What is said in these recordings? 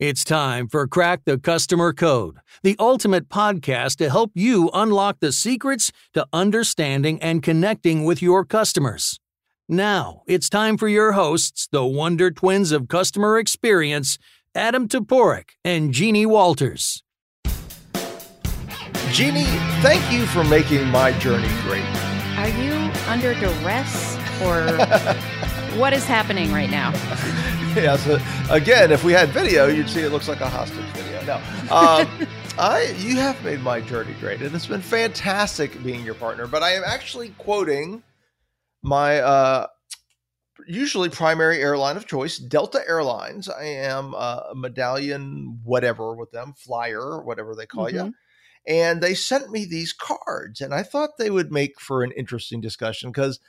It's time for Crack the Customer Code, the ultimate podcast to help you unlock the secrets to understanding and connecting with your customers. Now, it's time for your hosts, the Wonder Twins of Customer Experience, Adam Toporek and Jeannie Walters. Jeannie, thank you for making my journey great. Are you under duress or what is happening right now? yeah, so again, if we had video, you'd see it looks like a hostage video. No. Um, I you have made my journey great, and it's been fantastic being your partner. But I am actually quoting my uh, usually primary airline of choice, Delta Airlines. I am a medallion, whatever with them, flyer, whatever they call mm-hmm. you. And they sent me these cards, and I thought they would make for an interesting discussion because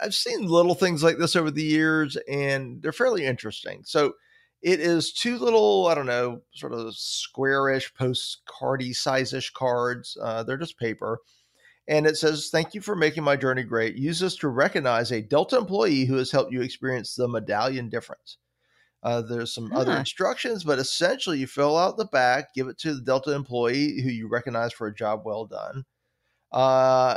I've seen little things like this over the years, and they're fairly interesting. So it is two little, I don't know, sort of squarish, postcardy size-ish cards. Uh, they're just paper. And it says, Thank you for making my journey great. Use this to recognize a Delta employee who has helped you experience the medallion difference. Uh, there's some huh. other instructions, but essentially you fill out the back, give it to the Delta employee who you recognize for a job well done. Uh,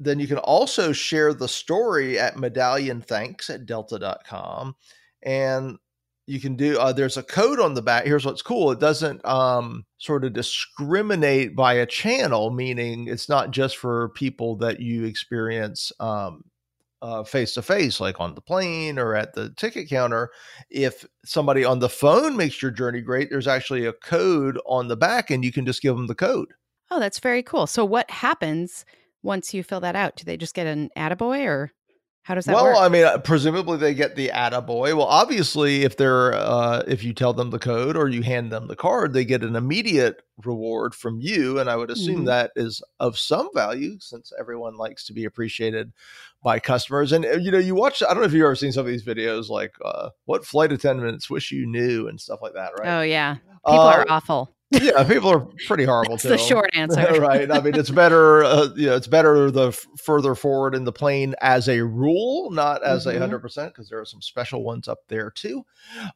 then you can also share the story at medallion thanks at delta.com. And you can do uh, there's a code on the back here's what's cool it doesn't um, sort of discriminate by a channel meaning it's not just for people that you experience face to face, like on the plane or at the ticket counter. If somebody on the phone makes your journey great, there's actually a code on the back, and you can just give them the code. Oh, that's very cool. So, what happens once you fill that out? Do they just get an attaboy or how does that work? well, work? I mean, uh, presumably they get the attaboy. Well, obviously, if they're uh, if you tell them the code or you hand them the card, they get an immediate reward from you, and I would assume mm-hmm. that is of some value since everyone likes to be appreciated by customers. And uh, you know, you watch. I don't know if you've ever seen some of these videos, like uh, what flight attendants wish you knew and stuff like that, right? Oh yeah, people uh, are awful yeah, people are pretty horrible. That's the short answer, right? I mean, it's better. Uh, you know, it's better the f- further forward in the plane as a rule, not as a mm-hmm. hundred percent, because there are some special ones up there too.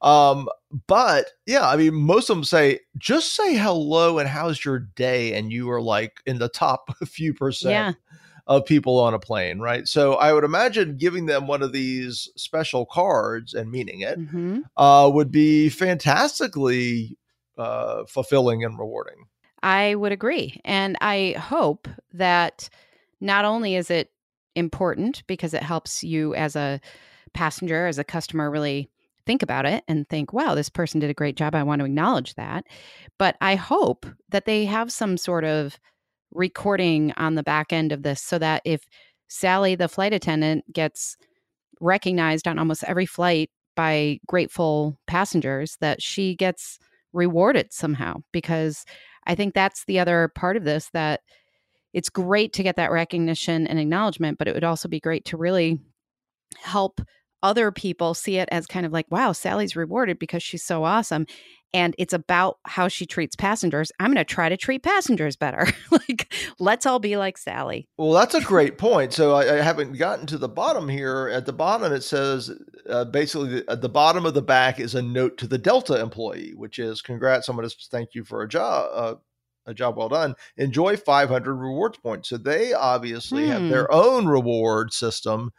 Um, but yeah, I mean, most of them say just say hello and how's your day, and you are like in the top few percent. Yeah. Of people on a plane, right? So I would imagine giving them one of these special cards and meaning it mm-hmm. uh, would be fantastically uh, fulfilling and rewarding. I would agree. And I hope that not only is it important because it helps you as a passenger, as a customer, really think about it and think, wow, this person did a great job. I want to acknowledge that. But I hope that they have some sort of recording on the back end of this so that if Sally, the flight attendant, gets recognized on almost every flight by grateful passengers, that she gets rewarded somehow because I think that's the other part of this that it's great to get that recognition and acknowledgement, but it would also be great to really help other people see it as kind of like, wow, Sally's rewarded because she's so awesome. And it's about how she treats passengers. I'm going to try to treat passengers better. like, let's all be like Sally. Well, that's a great point. So I, I haven't gotten to the bottom here. At the bottom, it says uh, basically at the bottom of the back is a note to the Delta employee, which is congrats. Someone has thank you for a job. Uh, a job well done. Enjoy 500 rewards points. So they obviously hmm. have their own reward system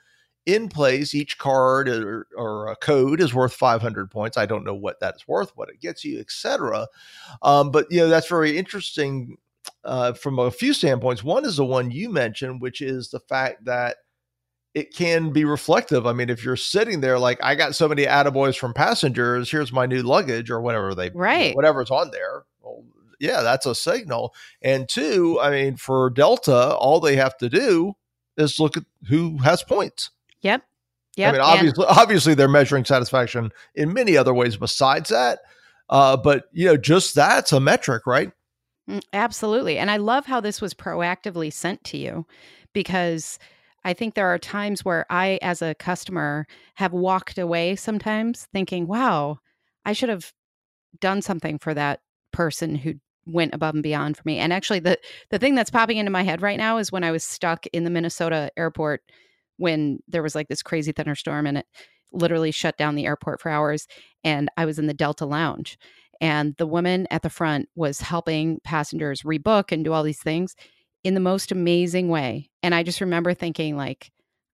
in place. Each card or, or, a code is worth 500 points. I don't know what that's worth, what it gets you, etc. Um, but you know that's very interesting uh, from a few standpoints. One is the one you mentioned, which is the fact that it can be reflective. I mean, if you're sitting there like I got so many attaboys from passengers, here's my new luggage or whatever they right whatever's on there. Well, yeah, that's a signal. And two, I mean, for Delta, all they have to do is look at who has points. Yep. Yep. I mean, obviously, and- obviously, they're measuring satisfaction in many other ways besides that. Uh, but you know, just that's a metric, right? Mm, absolutely. And I love how this was proactively sent to you because I think there are times where I, as a customer, have walked away sometimes thinking, wow, I should have done something for that person who went above and beyond for me. And actually the the thing that's popping into my head right now is when I was stuck in the Minnesota airport when there was like this crazy thunderstorm and it literally shut down the airport for hours. And I was in the Delta Lounge. And the woman at the front was helping passengers rebook and do all these things in the most amazing way. And I just remember thinking, like,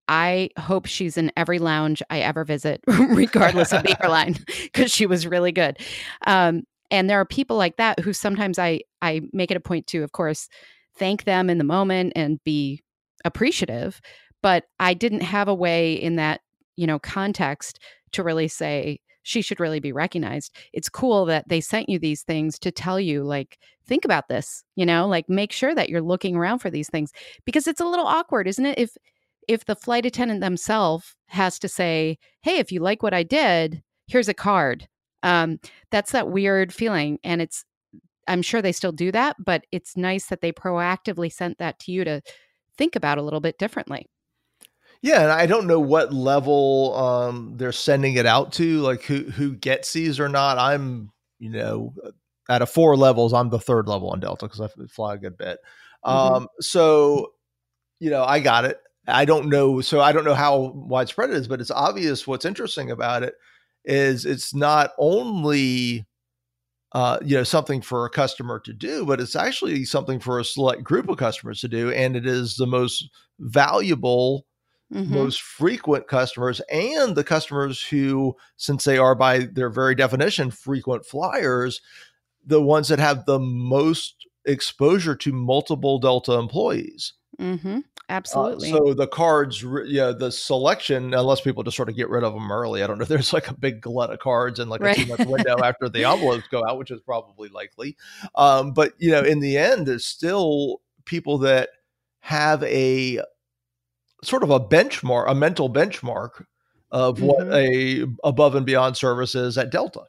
I hope she's in every lounge I ever visit, regardless of the airline, because she was really good. Um, and there are people like that who sometimes I I make it a point to, of course, thank them in the moment and be appreciative. But I didn't have a way in that you know context to really say she should really be recognized. It's cool that they sent you these things to tell you, like, think about this, you know, like make sure that you're looking around for these things because it's a little awkward, isn't it? If if the flight attendant themselves has to say, "Hey, if you like what I did, here's a card." Um, that's that weird feeling, and it's. I'm sure they still do that, but it's nice that they proactively sent that to you to think about a little bit differently. Yeah, and I don't know what level um, they're sending it out to, like who who gets these or not. I'm, you know, out of four levels, I'm the third level on Delta because I fly a good bit. Mm-hmm. Um, so, you know, I got it. I don't know. So I don't know how widespread it is, but it's obvious. What's interesting about it is it's not only uh, you know something for a customer to do, but it's actually something for a select group of customers to do, and it is the most valuable mm-hmm. most frequent customers and the customers who, since they are by their very definition frequent flyers, the ones that have the most exposure to multiple Delta employees. Mm-hmm. Uh, Absolutely. Uh, so the cards, yeah, the selection, unless people just sort of get rid of them early, I don't know. There's like a big glut of cards and like right. a two month window after the envelopes go out, which is probably likely. Um, but you know, in the end, there's still people that have a sort of a benchmark, a mental benchmark of mm-hmm. what a above and beyond service is at Delta.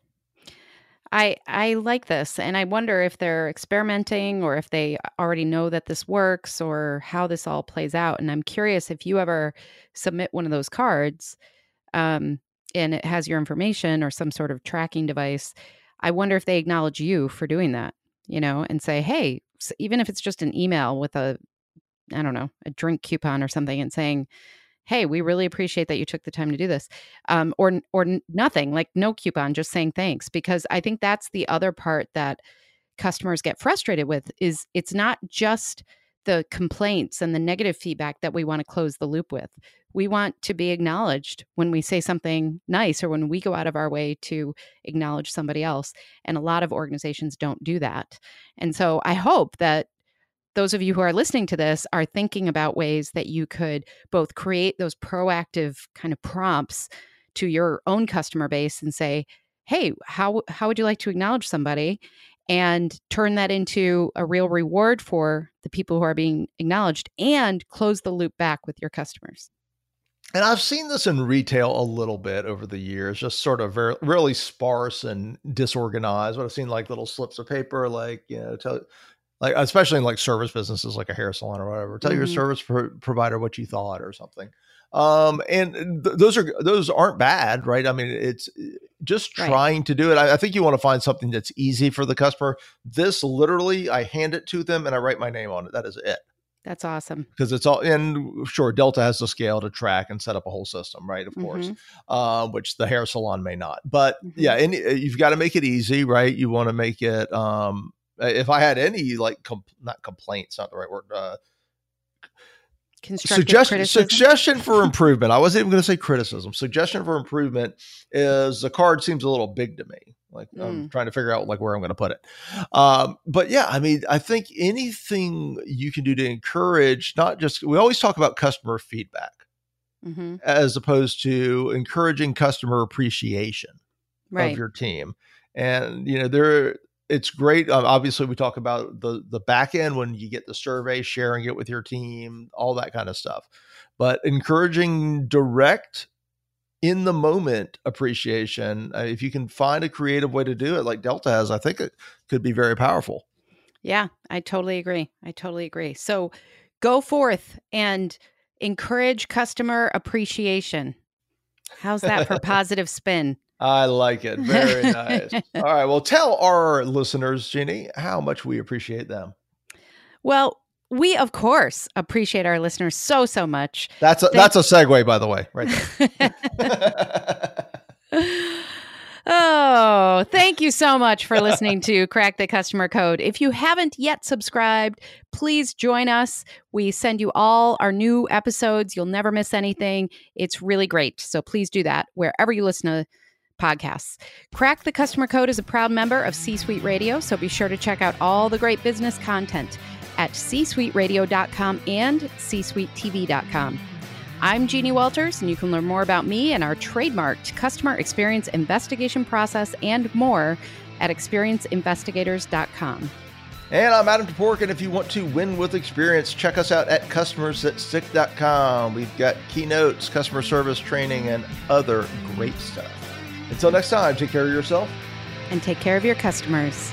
I I like this and I wonder if they're experimenting or if they already know that this works or how this all plays out and I'm curious if you ever submit one of those cards um, and it has your information or some sort of tracking device I wonder if they acknowledge you for doing that you know and say hey even if it's just an email with a I don't know, a drink coupon or something and saying, "Hey, we really appreciate that you took the time to do this," um, or or nothing, like no coupon, just saying thanks. Because I think that's the other part that customers get frustrated with is it's not just the complaints and the negative feedback that we want to close the loop with. We want to be acknowledged when we say something nice or when we go out of our way to acknowledge somebody else. And a lot of organizations don't do that. And so I hope that those of you who are listening to this are thinking about ways that you could both create those proactive kind of prompts to your own customer base and say, "Hey, how how would you like to acknowledge somebody?" and turn that into a real reward for the people who are being acknowledged and close the loop back with your customers. And I've seen this in retail a little bit over the years, just sort of very, really sparse and disorganized. But I've seen like little slips of paper, like you know, tell like especially in like service businesses like a hair salon or whatever tell mm-hmm. your service pro- provider what you thought or something. Um and th- those are those aren't bad right? I mean it's just trying right. to do it. I, I, think you want to find something that's easy for the customer. This literally i hand it to them and i write my name on it. That is it. That's awesome. Because it's all and sure delta has the scale to track and set up a whole system right? Of mm-hmm. course uh, which the hair salon may not. But mm-hmm. yeah and eh, you've got to make it easy right? You want to make it um uh, if I had any like com- not complaints, not the right word. Uh, suggestion suggestion for improvement. I wasn't even going to say criticism. Suggestion for improvement is the card seems a little big to me. Like mm. I'm trying to figure out like where I'm going to put it. Um, but yeah, I mean, I think anything you can do to encourage not just we always talk about customer feedback mm-hmm. as opposed to encouraging customer appreciation right. of your team. And you know, there it's great. Uh, obviously, we talk about the the back end when you get the survey, sharing it with your team, all that kind of stuff. But encouraging direct in the moment appreciation, uh, if you can find a creative way to do it, like Delta has, I think it could be very powerful. Yeah, I totally agree. I totally agree. So go forth and encourage customer appreciation. How's that for positive spin? I like it. Very nice. All right. Well, tell our listeners, Jeannie, how much we appreciate them. Well, we of course appreciate our listeners so so much. That's a, Thank- that's a segue, by the way, right there. Oh, thank you so much for listening to Crack the Customer Code. If you haven't yet subscribed, please join us. We send you all our new episodes. You'll never miss anything. It's really great. So please do that wherever you listen to podcasts. Crack the Customer Code is a proud member of C Suite Radio, so be sure to check out all the great business content at csuiteradio.com and csuitetv.com. I'm Jeannie Walters, and you can learn more about me and our trademarked customer experience investigation process and more at experienceinvestigators.com. And I'm Adam Toporek, and if you want to win with experience, check us out at customersthatstick.com. We've got keynotes, customer service training, and other great stuff. Until next time, take care of yourself. And take care of your customers.